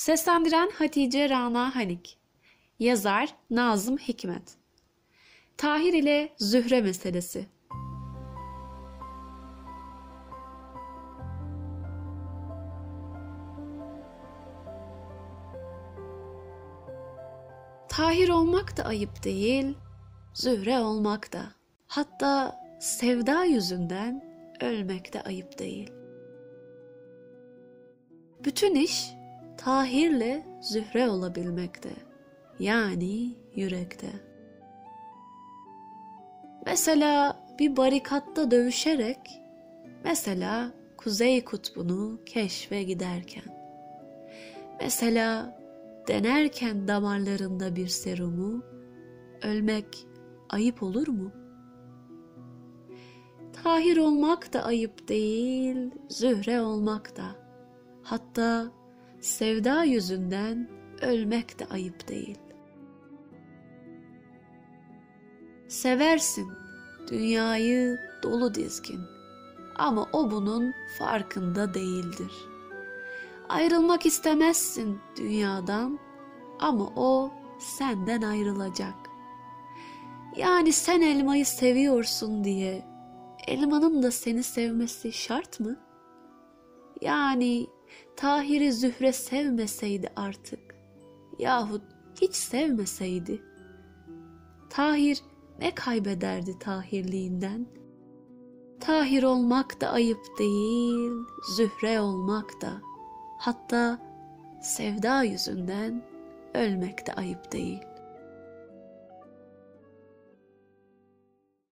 Seslendiren Hatice Rana Hanik Yazar Nazım Hikmet Tahir ile Zühre meselesi Tahir olmak da ayıp değil, Zühre olmak da. Hatta sevda yüzünden ölmek de ayıp değil. Bütün iş Tahir'le Zühre olabilmekte. Yani yürekte. Mesela bir barikatta dövüşerek, mesela Kuzey Kutbu'nu keşfe giderken, mesela denerken damarlarında bir serumu, ölmek ayıp olur mu? Tahir olmak da ayıp değil, Zühre olmak da. Hatta sevda yüzünden ölmek de ayıp değil. Seversin dünyayı dolu dizgin ama o bunun farkında değildir. Ayrılmak istemezsin dünyadan ama o senden ayrılacak. Yani sen elmayı seviyorsun diye elmanın da seni sevmesi şart mı? Yani Tahir'i Zühre sevmeseydi artık yahut hiç sevmeseydi Tahir ne kaybederdi Tahirliğinden? Tahir olmak da ayıp değil, Zühre olmak da. Hatta sevda yüzünden ölmek de ayıp değil.